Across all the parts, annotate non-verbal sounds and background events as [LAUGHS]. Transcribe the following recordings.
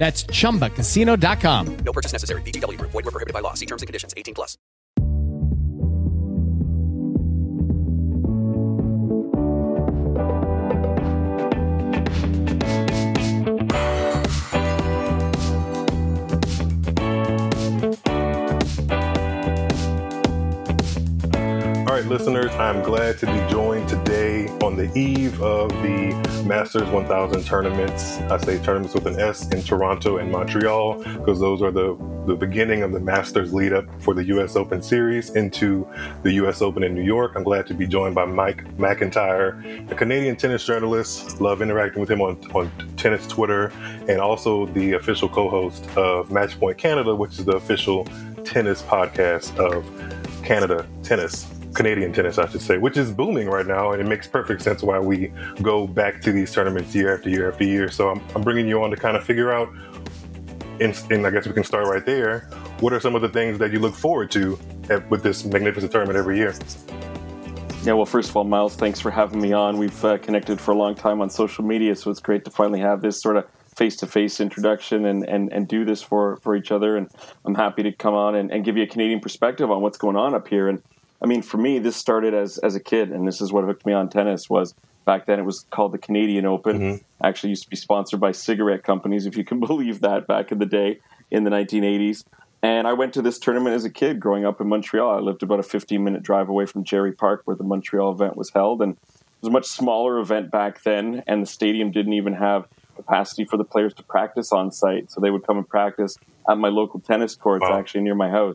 That's chumbacasino.com. No purchase necessary. VGW Group. Void were prohibited by law. See terms and conditions. 18 plus. All right, listeners, I'm glad to be joined today on the eve of the Masters 1000 tournaments. I say tournaments with an S in Toronto and Montreal because those are the, the beginning of the Masters lead up for the U.S. Open Series into the U.S. Open in New York. I'm glad to be joined by Mike McIntyre, a Canadian tennis journalist. Love interacting with him on, on tennis Twitter and also the official co host of Matchpoint Canada, which is the official tennis podcast of Canada tennis. Canadian tennis, I should say, which is booming right now, and it makes perfect sense why we go back to these tournaments year after year after year. So I'm, I'm bringing you on to kind of figure out, and, and I guess we can start right there. What are some of the things that you look forward to at, with this magnificent tournament every year? Yeah, well, first of all, Myles, thanks for having me on. We've uh, connected for a long time on social media, so it's great to finally have this sort of face-to-face introduction and, and, and do this for, for each other. And I'm happy to come on and, and give you a Canadian perspective on what's going on up here. And I mean, for me, this started as as a kid, and this is what hooked me on tennis. Was back then it was called the Canadian Open. Mm-hmm. Actually, used to be sponsored by cigarette companies, if you can [LAUGHS] believe that, back in the day in the 1980s. And I went to this tournament as a kid, growing up in Montreal. I lived about a 15 minute drive away from Jarry Park, where the Montreal event was held, and it was a much smaller event back then. And the stadium didn't even have capacity for the players to practice on site, so they would come and practice at my local tennis courts, Wow. actually near my house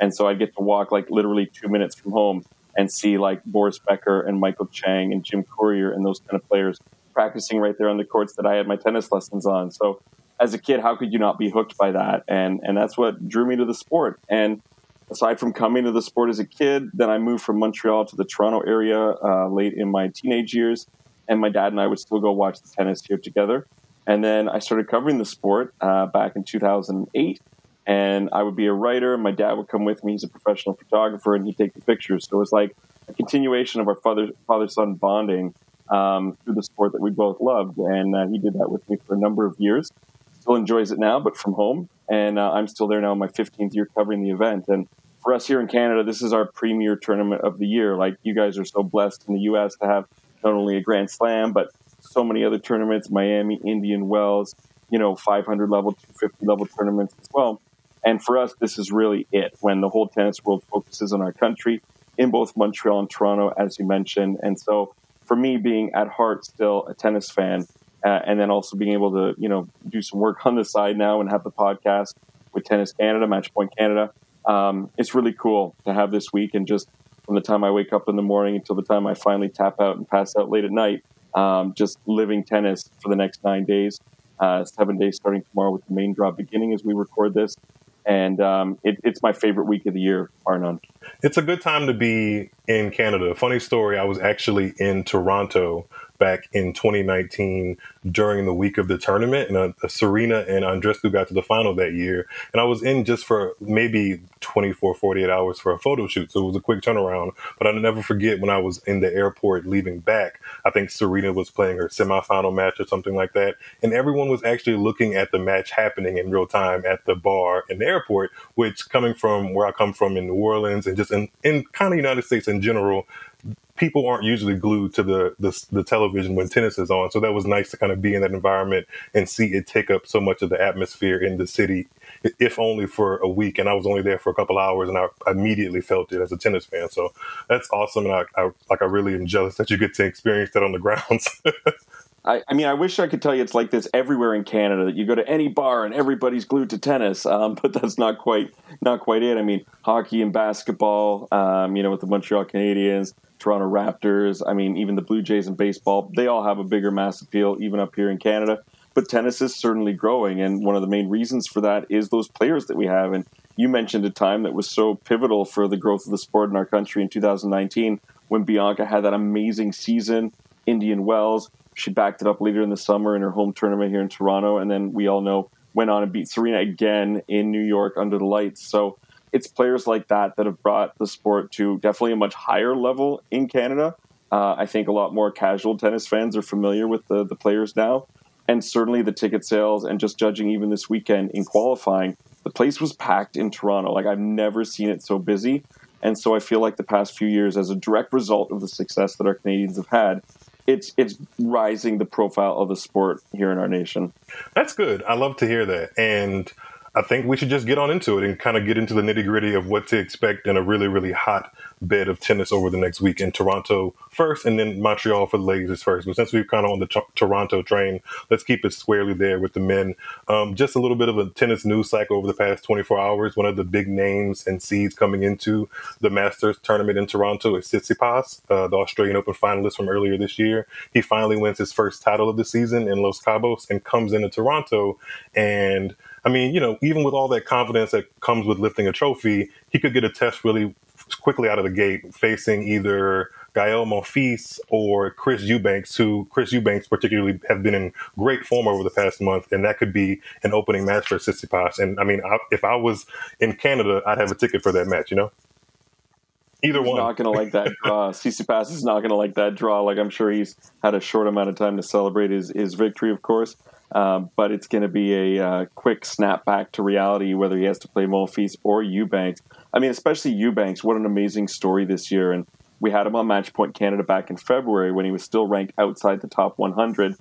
and so I'd get to walk like literally two minutes from home and see like Boris Becker and Michael Chang and Jim Courier and those kind of players practicing right there on the courts that I had my tennis lessons on. So as a kid, how could you not be hooked by that? And and that's what drew me to the sport. And aside from coming to the sport as a kid, then I moved from Montreal to the Toronto area uh, late in my teenage years, and my dad and I would still go watch the tennis here together. And then I started covering the sport uh, back in 2008 and I would be a writer. My dad would come with me. He's a professional photographer, and he'd take the pictures. So it was like a continuation of our father father son bonding um, through the sport that we both loved. And uh, he did that with me for a number of years. Still enjoys it now, but from home. And uh, I'm still there now, in my 15th year covering the event. And for us here in Canada, this is our premier tournament of the year. Like you guys are so blessed in the U.S. to have not only a Grand Slam, but so many other tournaments: Miami, Indian Wells, you know, 500 level, 250 level tournaments as well. And for us, this is really it when the whole tennis world focuses on our country in both Montreal and Toronto, as you mentioned. And so for me, being at heart still a tennis fan, uh, and then also being able to, you know, do some work on the side now and have the podcast with Tennis Canada, Matchpoint Canada, um, it's really cool to have this week. And just from the time I wake up in the morning until the time I finally tap out and pass out late at night, um, just living tennis for the next nine days. Uh, seven days starting tomorrow with the main draw beginning as we record this and um, it, it's my favorite week of the year, bar none. It's a good time to be in Canada. Funny story, I was actually in Toronto back in 2019 during the week of the tournament, and uh, Serena and Andreescu got to the final that year. And I was in just for maybe 24, 48 hours for a photo shoot, so it was a quick turnaround. But I'll never forget when I was in the airport leaving back. I think Serena was playing her semifinal match or something like that, and everyone was actually looking at the match happening in real time at the bar in the airport. Which, coming from where I come from in New Orleans and just in, in kind of United States in general, people aren't usually glued to the, the, the television when tennis is on. So that was nice to kind of be in that environment and see it take up so much of the atmosphere in the city, if only for a week. And I was only there for a couple hours, and I immediately felt it as a tennis fan. So that's awesome, and I, I like I really am jealous that you get to experience that on the [LAUGHS] grounds. I, I, mean, I wish I could tell you it's like this everywhere in Canada. That you go to any bar and everybody's glued to tennis, [LAUGHS] um, but that's not quite not quite it. I mean, hockey and basketball. Um, you know, with the Montreal Canadiens, Toronto Raptors. I mean, even the Blue Jays and baseball, they all have a bigger mass appeal, even up here in Canada. But tennis is certainly growing, and one of the main reasons for that is those players that we have. And you mentioned a time that was so pivotal for the growth of the sport in our country in 2019 when Bianca had that amazing season, Indian Wells. She backed it up later in the summer in her home tournament here in Toronto, and then we all know went on and beat Serena again in New York under the lights. So it's players like that that have brought the sport to definitely a much higher level in Canada. Uh, I think a lot more casual tennis fans are familiar with the, the players now. And certainly the ticket sales, and just judging even this weekend in qualifying, the place was packed in Toronto. Like I've never seen it so busy. And so I feel like the past few years, as a direct result of the success that our Canadians have had, it's it's rising the profile of the sport here in our nation. That's good. I love to hear that. And I think we should just get on into it and kind of get into the nitty gritty of what to expect in a really, really hot bed of tennis over the next week in Toronto first and then Montreal for the ladies first. But since we're kind of on the t- Toronto train, let's keep it squarely there with the men. Um, just a little bit of a tennis news cycle over the past 24 hours. One of the big names and seeds coming into the Masters tournament in Toronto is Tsitsipas, uh, the Australian Open finalist from earlier this year. He finally wins his first title of the season in Los Cabos and comes into Toronto and – I mean, you know, even with all that confidence that comes with lifting a trophy, he could get a test really quickly out of the gate facing either Gael Monfils or Chris Eubanks, who Chris Eubanks particularly have been in great form over the past month, and that could be an opening match for Tsitsipas. And I mean, I, if I was in Canada, I'd have a ticket for that match. You know, either he's one. Not going to like that draw. [LAUGHS] Tsitsipas is not going to like that draw. Like I'm sure he's had a short amount of time to celebrate his his victory, of course. Um, but it's going to be a uh, quick snap back to reality, whether he has to play Monfils or Eubanks. I mean, especially Eubanks. What an amazing story this year! And we had him on Matchpoint Canada back in February when he was still ranked outside the top 100.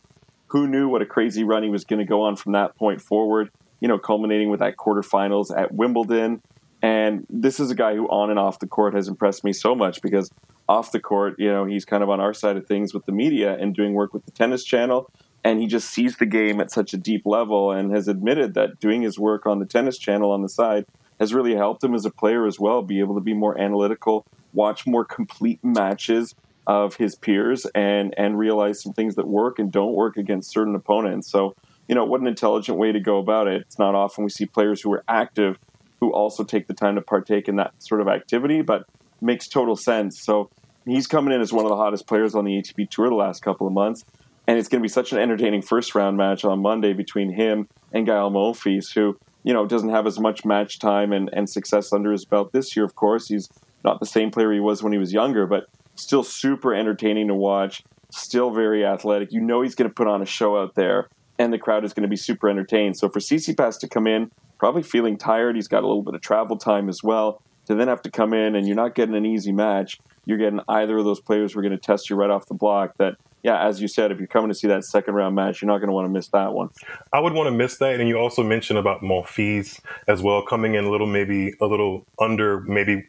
Who knew what a crazy run he was going to go on from that point forward? You know, culminating with that quarterfinals at Wimbledon. And this is a guy who, on and off the court, has impressed me so much because off the court, you know, he's kind of on our side of things with the media and doing work with the Tennis Channel and he just sees the game at such a deep level and has admitted that doing his work on the tennis channel on the side has really helped him as a player as well be able to be more analytical watch more complete matches of his peers and and realize some things that work and don't work against certain opponents. So you know what an intelligent way to go about it. It's not often we see players who are active who also take the time to partake in that sort of activity but makes total sense. So he's coming in as one of the hottest players on the ATP tour the last couple of months and it's going to be such an entertaining first round match on Monday between him and Gael Monfils, who you know doesn't have as much match time and, and success under his belt this year. Of course, he's not the same player he was when he was younger, but still super entertaining to watch. Still very athletic. You know he's going to put on a show out there, and the crowd is going to be super entertained. So for Tsitsipas to come in, probably feeling tired, he's got a little bit of travel time as well. To then have to come in and you're not getting an easy match. You're getting either of those players who are going to test you right off the block. That yeah, as you said, if you're coming to see that second round match, you're not going to want to miss that one. I would want to miss that. And you also mentioned about Monfils as well, coming in a little, maybe a little under, maybe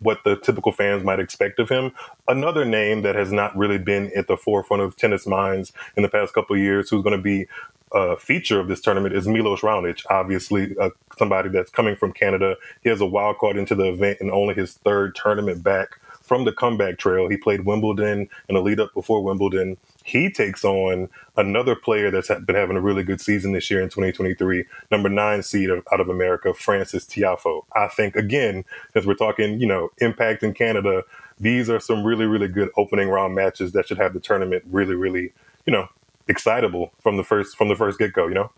what the typical fans might expect of him. Another name that has not really been at the forefront of tennis minds in the past couple years, who's going to be a feature of this tournament, is Milos Raonic. Obviously, uh, somebody that's coming from Canada. He has a wild card into the event and only his third tournament back from the comeback trail. He played Wimbledon and a lead up before Wimbledon. He takes on another player that's been having a really good season this year in 2023, number nine seed out of America, Frances Tiafoe. I think, again, as we're talking, you know, impact in Canada, these are some really, really good opening round matches that should have the tournament really, really, you know, excitable from the first from the first get go. You know,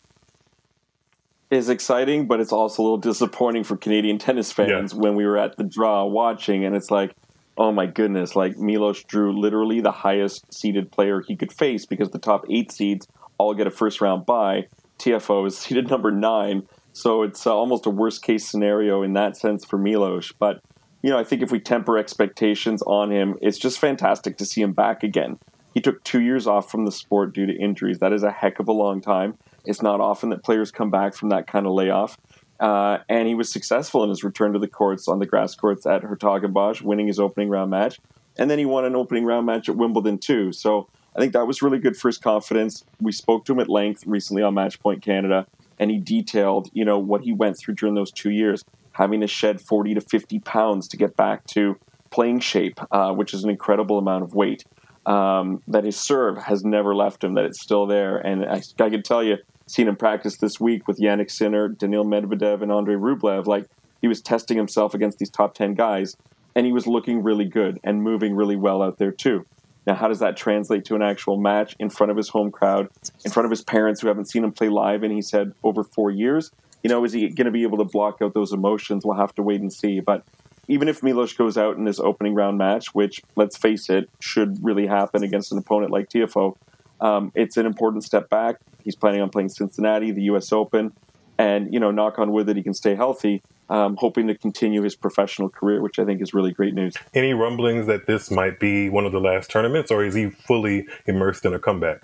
is exciting, but it's also a little disappointing for Canadian tennis fans yeah. when we were at the draw watching, and it's like, oh my goodness, like Milos drew literally the highest seeded player he could face because the top eight seeds all get a first round bye. Tiafoe is [LAUGHS] seeded number nine, so it's uh, almost a worst case scenario in that sense for Milos. But you know, I think if we temper expectations on him, it's just fantastic to see him back again. He took two years off from the sport due to injuries. That is a heck of a long time. It's not often that players come back from that kind of layoff. Uh, and he was successful in his return to the courts on the grass courts at Hertogenbosch, winning his opening round match. And then he won an opening round match at Wimbledon, too. So I think that was really good for his confidence. We spoke to him at length recently on Matchpoint Canada, and he detailed, you know, what he went through during those two years, having to shed 40 to 50 pounds to get back to playing shape, uh, which is an incredible amount of weight. Um, that his serve has never left him, that it's still there. And I, I can tell you, seen him practice this week with Jannik Sinner, Daniil Medvedev, and Andrei Rublev. Like he was testing himself against these top 10 guys, and he was looking really good and moving really well out there too. Now, how does that translate to an actual match in front of his home crowd, in front of his parents who haven't seen him play live and he said, over four years? You know, is he going to be able to block out those emotions? We'll have to wait and see. But even if Milos goes out in this opening round match, which, let's face it, should really happen against an opponent like Tiafoe, um, it's an important step back. He's planning on playing Cincinnati, the U.S. Open, and you know, knock on wood that he can stay healthy. Um, hoping to continue his professional career, which I think is really great news. Any rumblings that this might be one of the last tournaments, or is he fully immersed in a comeback?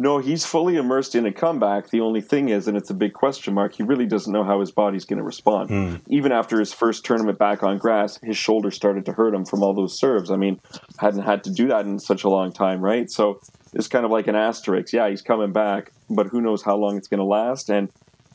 No, he's fully immersed in a comeback. The only thing is, and it's a big question mark, he really doesn't know how his body's going to respond. Mm. Even after his first tournament back on grass, his shoulder started to hurt him from all those serves. I mean, hadn't had to do that in such a long time, right? So it's kind of like an asterisk. Yeah, he's coming back, but who knows how long it's going to last. And,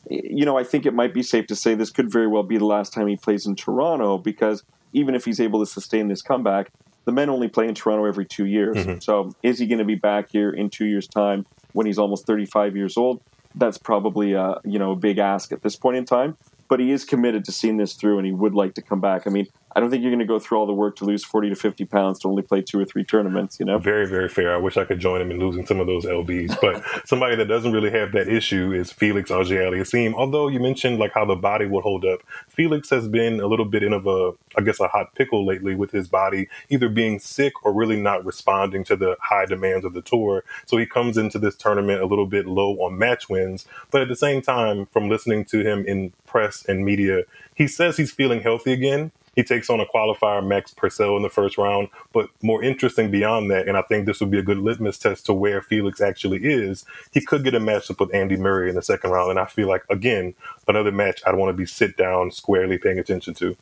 you know, I think it might be safe to say this could very well be the last time he plays in Toronto because even if he's able to sustain this comeback, the men only play in Toronto every two years. Mm-hmm. So is he going to be back here in two years' time when he's almost 35 years old? That's probably a, you know a big ask at this point in time. But he is committed to seeing this through, and he would like to come back. I mean, I don't think you're going to go through all the work to lose 40 to 50 pounds to only play two or three tournaments, you know? Very, very fair. I wish I could join him in losing some of those LBs. But [LAUGHS] somebody that doesn't really have that issue is Felix Auger-Aliassime. Although you mentioned like how the body would hold up, Felix has been a little bit in of a, I guess, a hot pickle lately with his body either being sick or really not responding to the high demands of the tour. So he comes into this tournament a little bit low on match wins. But at the same time, from listening to him in press and media, he says he's feeling healthy again he takes on a qualifier, Max Purcell, in the first round. But more interesting beyond that, and I think this would be a good litmus test to where Felix actually is, he could get a matchup with Andy Murray in the second round. And I feel like, again, another match I'd want to be sit down, squarely paying attention to.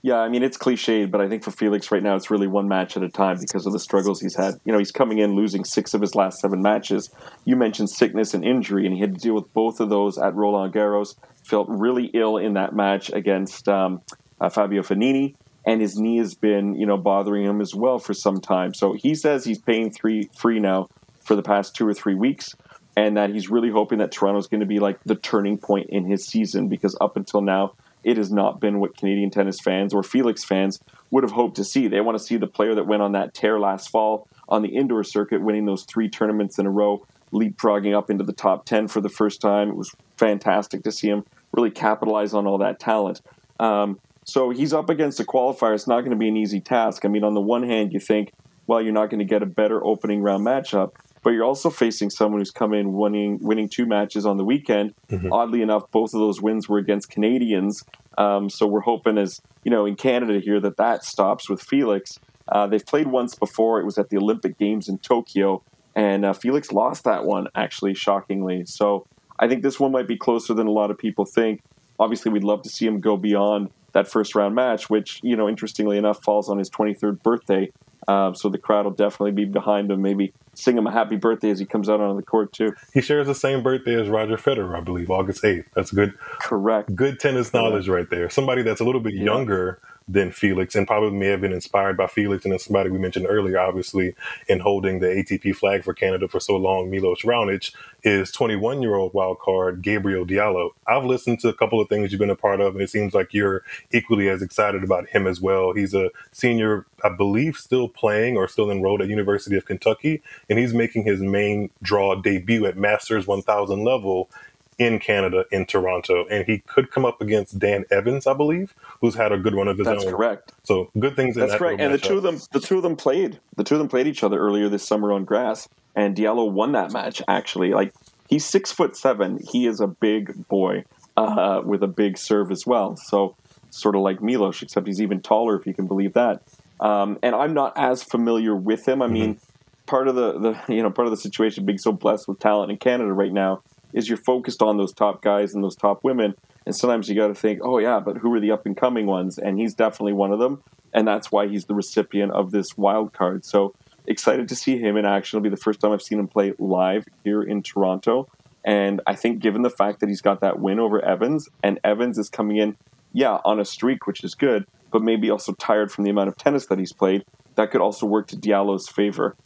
Yeah, I mean, it's cliched, but I think for Felix right now, it's really one match at a time because of the struggles he's had. You know, he's coming in losing six of his last seven matches. You mentioned sickness and injury, and he had to deal with both of those at Roland Garros. Felt really ill in that match against um, uh, Fabio Fognini, and his knee has been, you know, bothering him as well for some time. So he says he's paying three free now for the past two or three weeks, and that he's really hoping that Toronto is going to be like the turning point in his season because up until now it has not been what Canadian tennis fans or Felix fans would have hoped to see. They want to see the player that went on that tear last fall on the indoor circuit, winning those three tournaments in a row, leapfrogging up into the top 10 for the first time. It was fantastic to see him really capitalize on all that talent. Um, so he's up against a qualifier. It's not going to be an easy task. I mean, on the one hand, you think, well, you're not going to get a better opening round matchup, but you're also facing someone who's come in winning winning two matches on the weekend. Mm-hmm. Oddly enough, both of those wins were against Canadians. Um, so we're hoping, as you know, in Canada here, that that stops with Felix. Uh, they've played once before. It was at the Olympic Games in Tokyo, and uh, Felix lost that one actually, shockingly. So I think this one might be closer than a lot of people think. Obviously, we'd love to see him go beyond that first round match, which you know, interestingly enough, falls on his 23rd birthday. Um, so the crowd will definitely be behind him. Maybe sing him a happy birthday as he comes out on the court too. He shares the same birthday as Roger Federer, I believe, August 8th. That's good. Correct. Good tennis knowledge right there. Somebody that's a little bit yeah. younger than Felix, and probably may have been inspired by Felix and then somebody we mentioned earlier, obviously, in holding the ATP flag for Canada for so long, Milos Raonic, is 21 year old wild card Gabriel Diallo. I've listened to a couple of things you've been a part of, and it seems like you're equally as excited about him as well. He's a senior, I believe, still playing or still enrolled at University of Kentucky, and he's making his main draw debut at Masters 1000 level in Canada in Toronto, and he could come up against Dan Evans, I believe, who's had a good run of his That's own. correct. So good things. In That's that correct. And the two of them, the two of them played. The two of them played each other earlier this summer on grass, and Diallo won that match. Actually, like he's six foot seven. He is a big boy uh, with a big serve as well. So sort of like Milos, except he's even taller, if you can believe that. Um, and I'm not as familiar with him. I mean, part of the, the you know part of the situation being so blessed with talent in Canada right now is you're focused on those top guys and those top women, and sometimes you got to think, oh yeah, but who are the up and coming ones? And he's definitely one of them, and that's why he's the recipient of this wild card. So excited to see him in action. It'll be the first time I've seen him play live here in Toronto. And I think, given the fact that he's got that win over Evans, and Evans is coming in, yeah, on a streak, which is good, but maybe also tired from the amount of tennis that he's played, that could also work to Diallo's favor.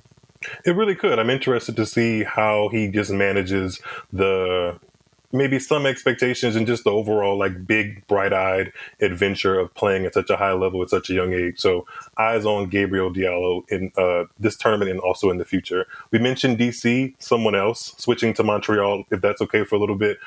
It really could. I'm interested to see how he just manages the maybe some expectations and just the overall like big bright-eyed adventure of playing at such a high level at such a young age. So eyes on Gabriel Diallo in uh, this tournament and also in the future. We mentioned DC, someone else switching to Montreal, if that's okay for a little bit.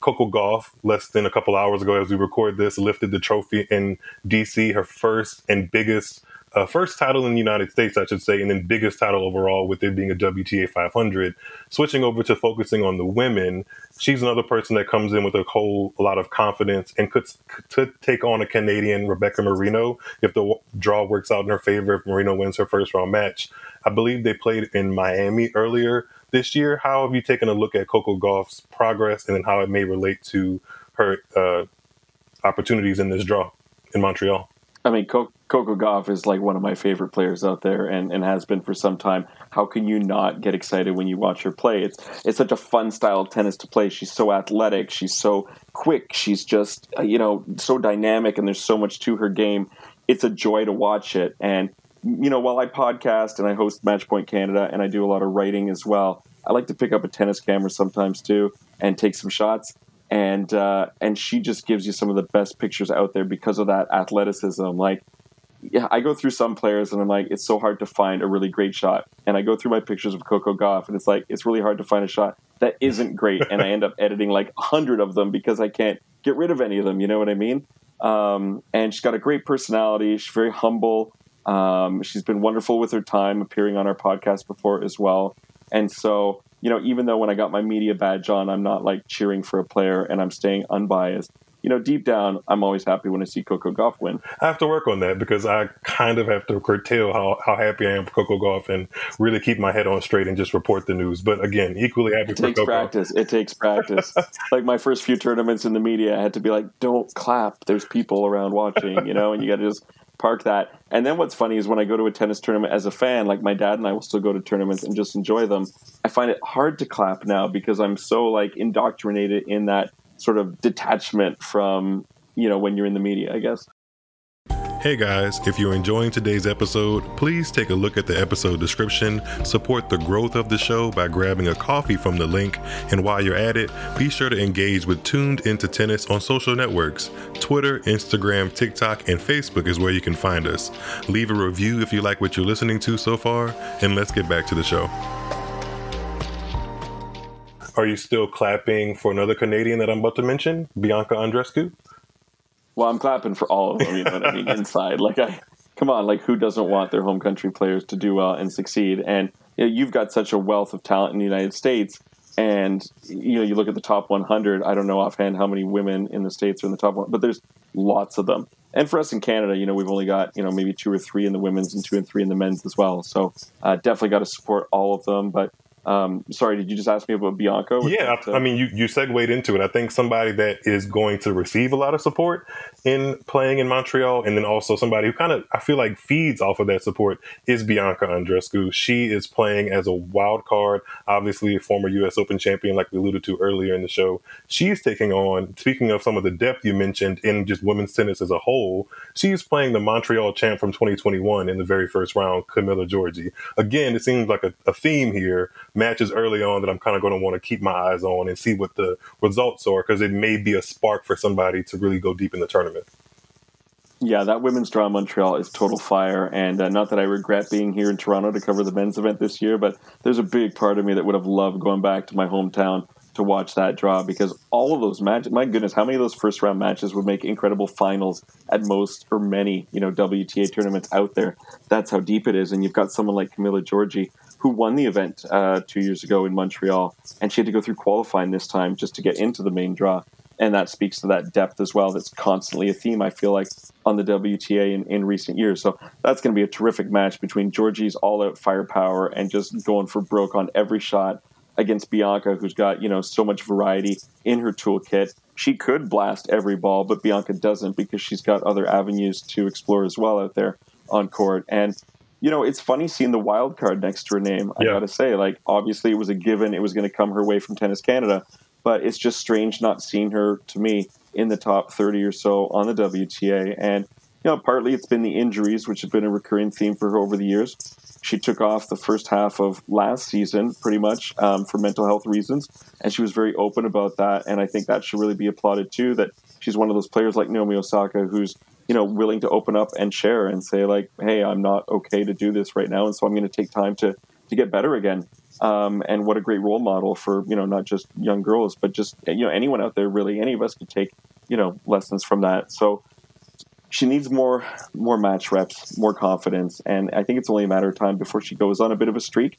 Coco Gauff, less than a couple hours ago as we record this, lifted the trophy in DC, her first and biggest uh, first title in the United States, I should say, and then biggest title overall with it being a WTA 500. Switching over to focusing on the women, she's another person that comes in with a whole a lot of confidence and could, could take on a Canadian Rebecca Marino if the draw works out in her favor. If Marino wins her first round match, I believe they played in Miami earlier this year. How have you taken a look at Coco Gauff's progress and then how it may relate to her uh, opportunities in this draw in Montreal? I mean, Coco Gauff is like one of my favorite players out there, and, and has been for some time. How can you not get excited when you watch her play? It's it's such a fun style of tennis to play. She's so athletic. She's so quick. She's just uh, you know so dynamic, and there's so much to her game. It's a joy to watch it. And you know, while I podcast and I host Matchpoint Canada, and I do a lot of writing as well, I like to pick up a tennis camera sometimes too and take some shots and uh, and she just gives you some of the best pictures out there because of that athleticism. Like, yeah, I go through some players and I'm like, it's so hard to find a really great shot. And I go through my pictures of Coco Gauff and it's like, it's really hard to find a shot that isn't great. and I end up editing like a hundred of them because I can't get rid of any of them. You know what I mean? Um, and she's got a great personality. She's very humble. Um, she's been wonderful with her time appearing on our podcast before as well. And so you know, even though when I got my media badge on, I'm not like cheering for a player and I'm staying unbiased. You know, deep down, I'm always happy when I see Coco Gauff win. I have to work on that because I kind of have to curtail how, how happy I am for Coco Gauff and really keep my head on straight and just report the news. But again, equally happy it for takes Coco. practice. It takes practice. [LAUGHS] like my first few tournaments in the media, I had to be like, "Don't clap. There's people around watching," you know, and you got to just park that. And then what's funny is when I go to a tennis tournament as a fan, like my dad and I will still go to tournaments and just enjoy them. I find it hard to clap now because I'm so like indoctrinated in that sort of detachment from, you know, when you're in the media, I guess. Hey guys, if you're enjoying today's episode, please take a look at the episode description, support the growth of the show by grabbing a coffee from the link, and while you're at it, be sure to engage with Tuned Into Tennis on social networks. Twitter, Instagram, TikTok, and Facebook is where you can find us. Leave a review if you like what you're listening to so far, and let's get back to the show. Are you still clapping for another Canadian that I'm about to mention, Bianca Andreescu? Well, I'm clapping for all of them. You know what I mean? [LAUGHS] Inside, like I come on, like who doesn't want their home country players to do well and succeed? And you know, you've got such a wealth of talent in the United States, and you know, you look at the top 100. I don't know offhand how many women in the states are in the top one, but there's lots of them. And for us in Canada, you know, we've only got you know maybe two or three in the women's and two and three in the men's as well. So uh, definitely got to support all of them. But Um, sorry, did you just ask me about Bianca? Yeah, I, I, mean, you, you segued into it. I think somebody that is going to receive a lot of support in playing in Montreal, and then also somebody who kind of I feel like feeds off of that support is Bianca Andreescu. She is playing as a wild card, obviously a former U.S. Open champion, like we alluded to earlier in the show. She's taking on. Speaking of some of the depth you mentioned in just women's tennis as a whole, she's playing the Montreal champ from 2021 in the very first round, Camila Giorgi. Again, it seems like a, a theme here matches early on that I'm kind of going to want to keep my eyes on and see what the results are because it may be a spark for somebody to really go deep in the tournament. Yeah, that women's draw in Montreal is total fire, and uh, not that I regret being here in Toronto to cover the men's event this year, but there's a big part of me that would have loved going back to my hometown to watch that draw because all of those matches, my goodness, how many of those first round matches would make incredible finals at most or many, you know, WTA tournaments out there? That's how deep it is, and you've got someone like Camila Giorgi who won the event uh, two years ago in Montreal, and she had to go through qualifying this time just to get into the main draw. And that speaks to that depth as well. That's constantly a theme, I feel like, on the WTA in, in recent years. So that's going to be a terrific match between Giorgi's all out firepower and just going for broke on every shot against Bianca, who's got, you know, so much variety in her toolkit. She could blast every ball, but Bianca doesn't because she's got other avenues to explore as well out there on court. And you know, it's funny seeing the wild card next to her name. I yeah. got to say, like, obviously it was a given; it was going to come her way from Tennis Canada. But it's just strange not seeing her to me in the top thirty or so on the WTA. And you know, partly it's been the injuries, which have been a recurring theme for her over the years. She took off the first half of last season, pretty much, um, for mental health reasons, and she was very open about that. And I think that should really be applauded too. That she's one of those players like Naomi Osaka who's you know willing to open up and share and say like hey i'm not okay to do this right now and so i'm going to take time to to get better again um, and what a great role model for you know not just young girls but just you know anyone out there really any of us could take you know lessons from that so she needs more more match reps more confidence and i think it's only a matter of time before she goes on a bit of a streak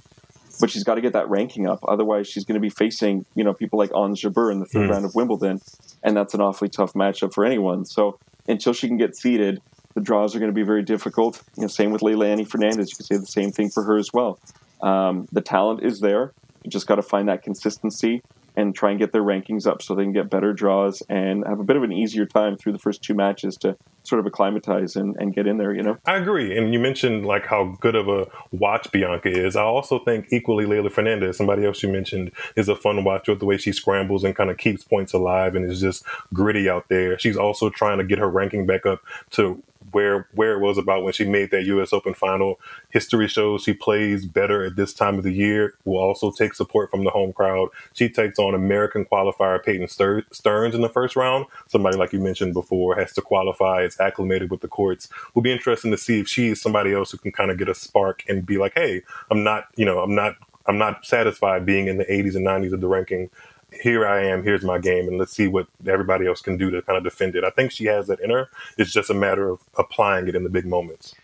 but she's got to get that ranking up otherwise she's going to be facing you know people like Ons Jabeur in the third mm. round of wimbledon and that's an awfully tough matchup for anyone so until she can get seated, the draws are going to be very difficult. You know, same with Leylah Fernandez. You can say the same thing for her as well. Um, the talent is there. You just got to find that consistency and try and get their rankings up so they can get better draws and have a bit of an easier time through the first two matches to sort of acclimatize and, and get in there, you know? I agree. And you mentioned like how good of a watch Bianca is. I also think equally Leylah Fernandez, somebody else you mentioned, is a fun watch with the way she scrambles and kind of keeps points alive and is just gritty out there. She's also trying to get her ranking back up to where where it was about when she made that U.S. Open final. History shows she plays better at this time of the year. Will also take support from the home crowd. She takes on American qualifier Peyton Stearns in the first round. Somebody like you mentioned before has to qualify. It's acclimated with the courts. Will be interesting to see if she is somebody else who can kind of get a spark and be like, hey, I'm not, you know, I'm not I'm not satisfied being in the 80s and 90s of the ranking here I am, here's my game, and let's see what everybody else can do to kind of defend it. I think she has that in her. It's just a matter of applying it in the big moments.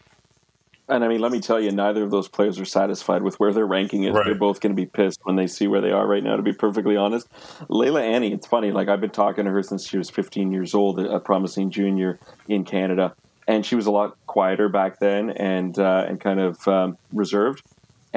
And I mean, let me tell you, neither of those players are satisfied with where their ranking is. Right. They're both going to be pissed when they see where they are right now, to be perfectly honest. Leylah Annie, it's funny. Like, I've been talking to her since she was 15 years old, a promising junior in Canada. And she was a lot quieter back then and, uh, and kind of um, reserved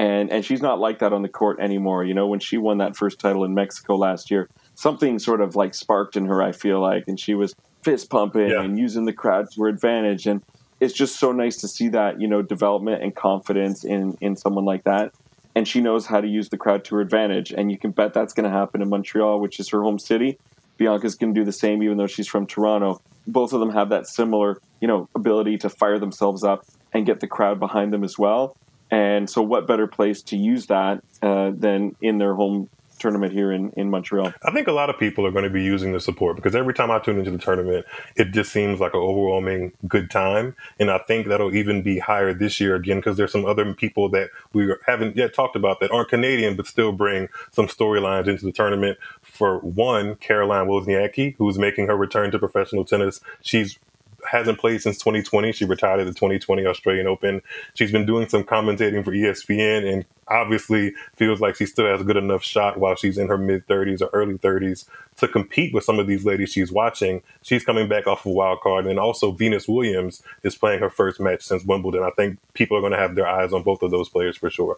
and and she's not like that on the court anymore. You know, when she won that first title in Mexico last year, something sort of like sparked in her. I feel like, and she was fist pumping yeah. and using the crowd to her advantage, and it's just so nice to see that you know development and confidence in in someone like that. And she knows how to use the crowd to her advantage, and you can bet that's going to happen in Montreal, which is her home city. Bianca's going to do the same, even though she's from Toronto. Both of them have that similar, you know, ability to fire themselves up and get the crowd behind them as well. And so, what better place to use that uh, than in their home tournament here in, in Montreal? I think a lot of people are going to be using the support because every time I tune into the tournament, it just seems like an overwhelming good time. And I think that'll even be higher this year again because there's some other people that we haven't yet talked about that aren't Canadian but still bring some storylines into the tournament. For one, Caroline Wozniacki, who's making her return to professional tennis. She's hasn't played since 2020. She retired at the 2020 Australian Open. She's been doing some commentating for ESPN and obviously feels like she still has a good enough shot while she's in her mid 30s or early 30s to compete with some of these ladies she's watching. She's coming back off a of wild card. And also Venus Williams is playing her first match since Wimbledon. I think people are going to have their eyes on both of those players for sure.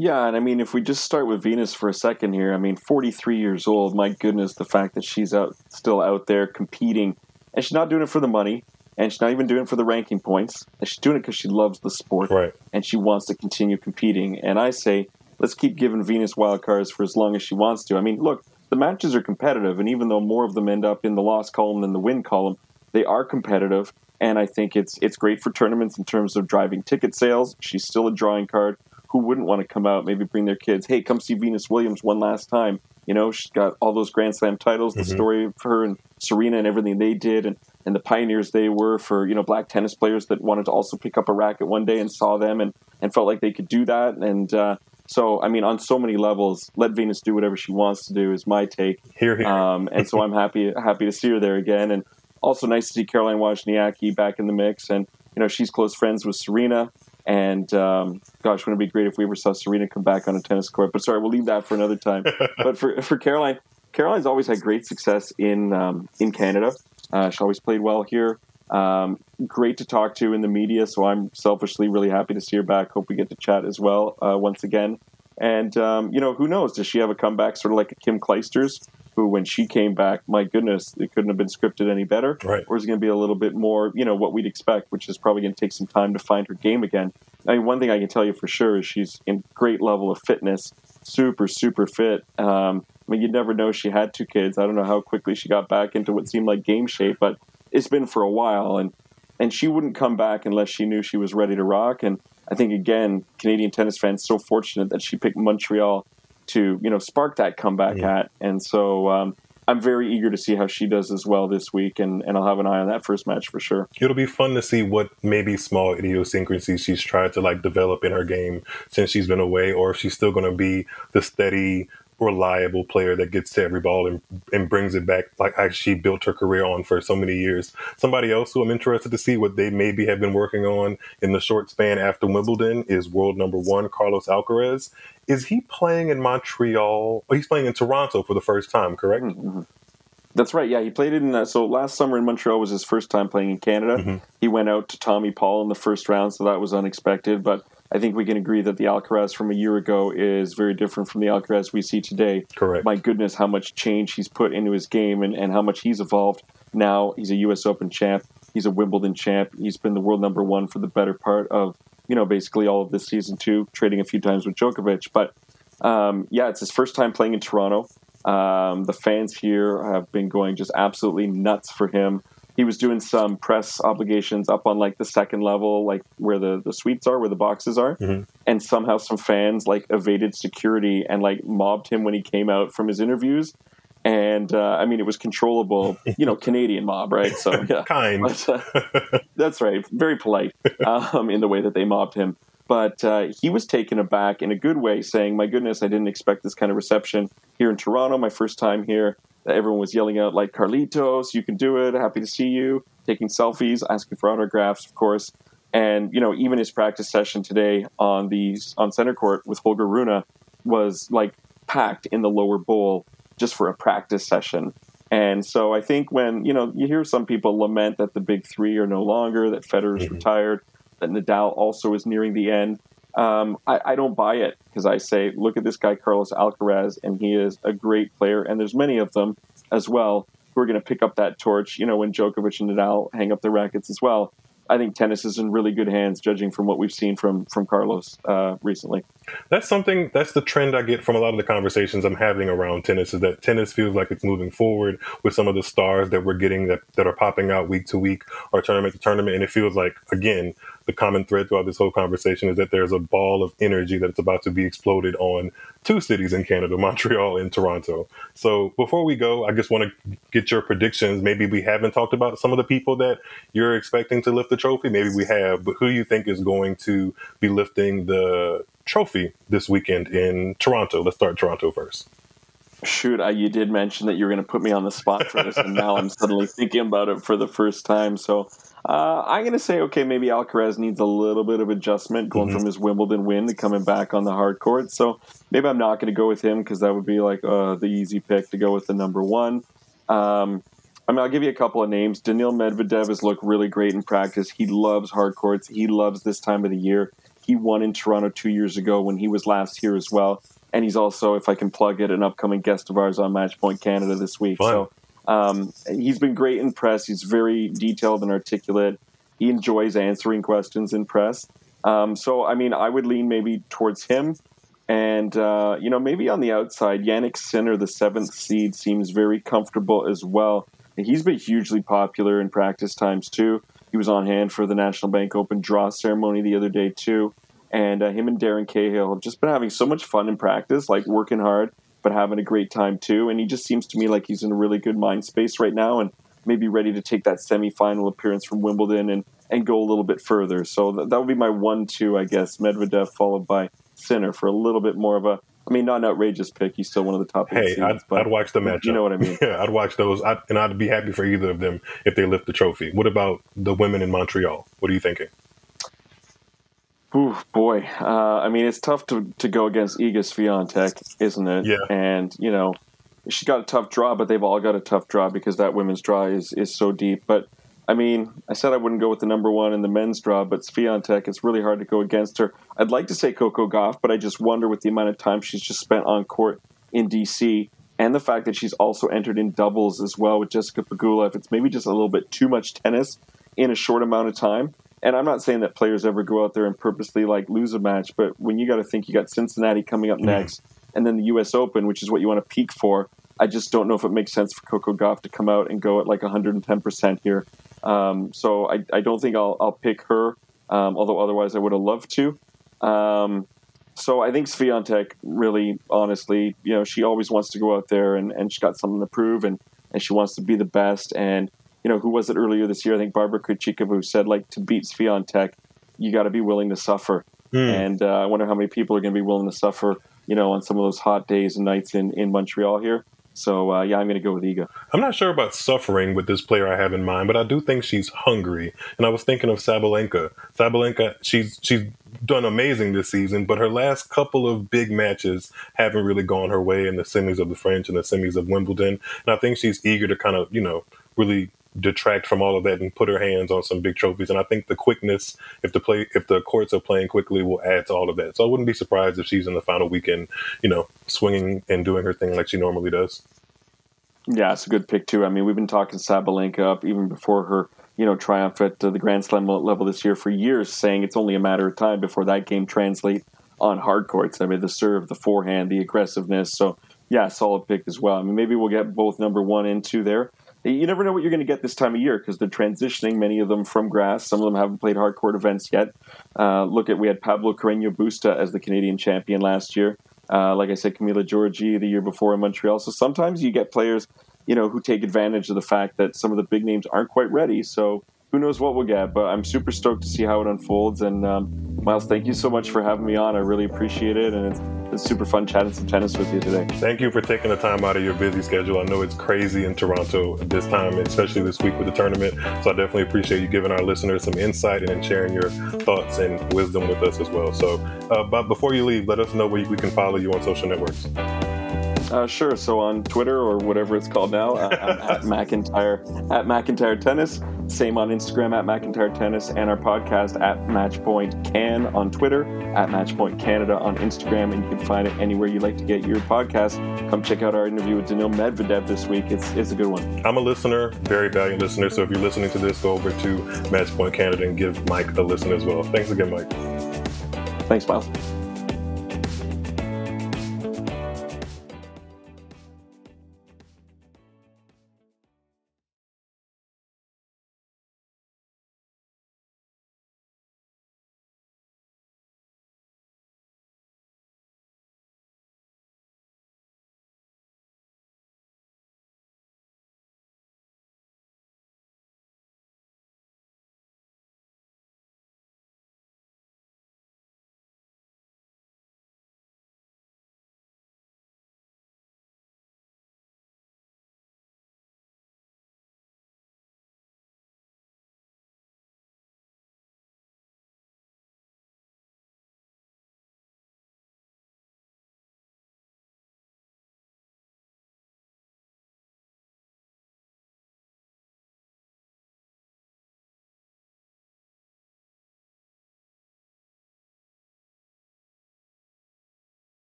Yeah, and I mean, if we just start with Venus for a second here, I mean, 43 years old. My goodness, the fact that she's out, still out there competing, and she's not doing it for the money, and she's not even doing it for the ranking points. And she's doing it because she loves the sport, Right. and she wants to continue competing. And I say, let's keep giving Venus wild cards for as long as she wants to. I mean, look, the matches are competitive, and even though more of them end up in the loss column than the win column, they are competitive. And I think it's it's great for tournaments in terms of driving ticket sales. She's still a drawing card. Who wouldn't want to come out, maybe bring their kids? Hey, come see Venus Williams one last time. You know, she's got all those Grand Slam titles, the Mhm. story of her and Serena and everything they did, and, and the pioneers they were for, you know, black tennis players that wanted to also pick up a racket one day and saw them and, and felt like they could do that. And uh, so, I mean, on so many levels, let Venus do whatever she wants to do is my take. Here, here. Um, and so I'm happy [LAUGHS] happy to see her there again. And also nice to see Caroline Wozniacki back in the mix. And you know she's close friends with Serena. And um, gosh, wouldn't it be great if we ever saw Serena come back on a tennis court? But sorry, we'll leave that for another time. [LAUGHS] but for for Caroline, Caroline's always had great success in um, in Canada. Uh, she always played well here. Um, great to talk to in the media. So I'm selfishly really happy to see her back. Hope we get to chat as well uh, once again. And um, you know, who knows? Does she have a comeback, sort of like a Kim Clijsters, who, when she came back, my goodness, it couldn't have been scripted any better. Right. Or is it going to be a little bit more, you know, what we'd expect, which is probably going to take some time to find her game again. I mean, one thing I can tell you for sure is she's in great level of fitness, super, super fit. Um, I mean, you'd never know she had two kids. I don't know how quickly she got back into what seemed like game shape, but it's been for a while, and and she wouldn't come back unless she knew she was ready to rock. And I think again, Canadian tennis fans so fortunate that she picked Montreal to you know spark that comeback at, and so. Um, I'm very eager to see how she does as well this week, and, and I'll have an eye on that first match for sure. It'll be fun to see what maybe small idiosyncrasies she's tried to like develop in her game since she's been away, or if she's still going to be the steady, reliable player that gets to every ball and, and brings it back like she built her career on for so many years. Somebody else who I'm interested to see what they maybe have been working on in the short span after Wimbledon is world number one, Carlos Alcaraz. Is he playing in Montreal? Oh, he's playing in Toronto for the first time, correct? That's right. Yeah, he played it in. Uh, so last summer in Montreal was his first time playing in Canada. He went out to Tommy Paul in the first round, so that was unexpected. But I think we can agree that the Alcaraz from a year ago is very different from the Alcaraz we see today. Correct. My goodness, how much change he's put into his game and, and how much he's evolved. Now he's a U.S. Open champ. He's a Wimbledon champ. He's been the world number one for the better part of you know basically all of this season too, trading a few times with Djokovic. But um, yeah, it's his first time playing in Toronto. Um, the fans here have been going just absolutely nuts for him. He was doing some press obligations up on like the second level, like where the, the suites are, where the boxes are. And somehow some fans like evaded security and like mobbed him when he came out from his interviews. And uh, I mean, it was controllable, you know, [LAUGHS] Canadian mob, right? So [LAUGHS] yeah, Kind. But, uh, [LAUGHS] that's right, very polite um, in the way that they mobbed him. But uh, he was taken aback in a good way, saying, "My goodness, I didn't expect this kind of reception here in Toronto. My first time here. Everyone was yelling out like Carlitos, you can do it. Happy to see you. Taking selfies, asking for autographs, of course. And you know, even his practice session today on the on center court with Holger Rune was like packed in the lower bowl just for a practice session. And so I think when you know you hear some people lament that the big three are no longer, that Federer's retired, that Nadal also is nearing the end. Um, I, I don't buy it because I say, look at this guy Carlos Alcaraz, and he is a great player, and there's many of them as well who are going to pick up that torch. You know, when Djokovic and Nadal hang up their rackets as well. I think tennis is in really good hands, judging from what we've seen from from Carlos uh, recently. That's something. That's the trend I get from a lot of the conversations I'm having around tennis. Is that tennis feels like it's moving forward with some of the stars that we're getting that that are popping out week to week or tournament to tournament, and it feels like again the common thread throughout this whole conversation is that there's a ball of energy that's about to be exploded on two cities in Canada, [LAUGHS] Montreal and Toronto. So before we go, I just want to get your predictions. Maybe we haven't talked about some of the people that you're expecting to lift the trophy. Maybe we have, but who do you think is going to be lifting the trophy this weekend in Toronto? Let's start Toronto first. Shoot, I, you did mention that you were going to put me on the spot for this, and now I'm suddenly thinking about it for the first time. So uh, I'm going to say, okay, maybe Alcaraz needs a little bit of adjustment going from his Wimbledon win to coming back on the hard court. So maybe I'm not going to go with him because that would be like uh, the easy pick to go with the number one. Um, I mean, I'll give you a couple of names. Daniil Medvedev has looked really great in practice. He loves hard courts. He loves this time of the year. He won in Toronto two years ago when he was last here as well. And he's also, if I can plug it, an upcoming guest of ours on Matchpoint Canada this week. Fun. So um, he's been great in press. He's very detailed and articulate. He enjoys answering questions in press. Um, so, I mean, I would lean maybe towards him. And, uh, you know, maybe on the outside, Jannik Sinner, the seventh seed, seems very comfortable as well. And he's been hugely popular in practice times, too. He was on hand for the National Bank Open draw ceremony the other day, too. And uh, him and Darren Cahill have just been having so much fun in practice, like working hard, but having a great time, too. And he just seems to me like he's in a really good mind space right now and maybe ready to take that semifinal appearance from Wimbledon and, and go a little bit further. So th- that would be my one, two, I guess. Medvedev followed by Sinner for a little bit more of a. I mean, not an outrageous pick. He's still one of the top. Hey, seeds, I'd, but I'd watch the match. You know what I mean? [LAUGHS] Yeah, I'd watch those, I'd, and I'd be happy for either of them if they lift the trophy. What about the women in Montreal? What are you thinking? Ooh, boy. Uh, I mean, it's tough to, to go against Iga Swiatek, isn't it? Yeah. And, you know, she got a tough draw, but they've all got a tough draw because that women's draw is, is so deep. But, I mean, I said I wouldn't go with the number one in the men's draw, but Swiatek, it's really hard to go against her. I'd like to say Coco Gauff, but I just wonder with the amount of time she's just spent on court in D.C. and the fact that she's also entered in doubles as well with Jessica Pegula, if it's maybe just a little bit too much tennis in a short amount of time. And I'm not saying that players ever go out there and purposely like lose a match, but when you got to think you got Cincinnati coming up next, and then the U.S. Open, which is what you want to peak for. I just don't know if it makes sense for Coco Gauff to come out and go at like 110 percent here. Um, so I, I don't think I'll, I'll pick her, um, although otherwise I would have loved to. Um, so I think Swiatek really, honestly, you know, she always wants to go out there and, and she's got something to prove and, and she wants to be the best. And, you know, who was it earlier this year? I think Barbara who said, like, to beat Swiatek, you got to be willing to suffer. And uh, I wonder how many people are going to be willing to suffer, you know, on some of those hot days and nights in, in Montreal here. So, uh, yeah, I'm going to go with Iga. I'm not sure about suffering with this player I have in mind, but I do think she's hungry. And I was thinking of Sabalenka. Sabalenka, she's she's done amazing this season, but her last couple of big matches haven't really gone her way in the semis of the French and the semis of Wimbledon. And I think she's eager to kind of, you know, really detract from all of that and put her hands on some big trophies. And I think the quickness, if the play, if the courts are playing quickly, will add to all of that. So I wouldn't be surprised if she's in the final weekend, you know, swinging and doing her thing like she normally does. Yeah, it's a good pick too. I mean, we've been talking Sabalenka up even before her, you know, triumph at uh, the Grand Slam level this year for years, saying it's only a matter of time before that game translate on hard courts. I mean, the serve, the forehand, the aggressiveness. So, yeah, solid pick as well. I mean, maybe we'll get both number one and two there. You never know what you're going to get this time of year because they're transitioning many of them from grass. Some of them haven't played hard court events yet. Uh, look at we had Pablo Carreño Busta as the Canadian champion last year. Uh, like I said, Camila Giorgi the year before in Montreal. So sometimes you get players, you know, who take advantage of the fact that some of the big names aren't quite ready. So who knows what we'll get? But I'm super stoked to see how it unfolds. And um, Myles, thank you so much for having me on. I really appreciate it, and it's, it's super fun chatting some tennis with you today. Thank you for taking the time out of your busy schedule. I know it's crazy in Toronto this time, especially this week with the tournament. So I definitely appreciate you giving our listeners some insight and sharing your thoughts and wisdom with us as well. So, uh, but before you leave, let us know where we can follow you on social networks. Uh, sure. So on Twitter or whatever it's called now, uh, I'm [LAUGHS] at McIntyre at McIntyre Tennis. Same on Instagram at McIntyre Tennis, and our podcast at Matchpoint Can on Twitter, at Matchpoint Canada on Instagram, and you can find it anywhere you like to get your podcast. Come check out our interview with Daniil Medvedev this week. It's it's a good one. I'm a listener, very valued listener. So if you're listening to this, go over to Matchpoint Canada and give Mike a listen as well. Thanks again, Mike. Thanks, Myles.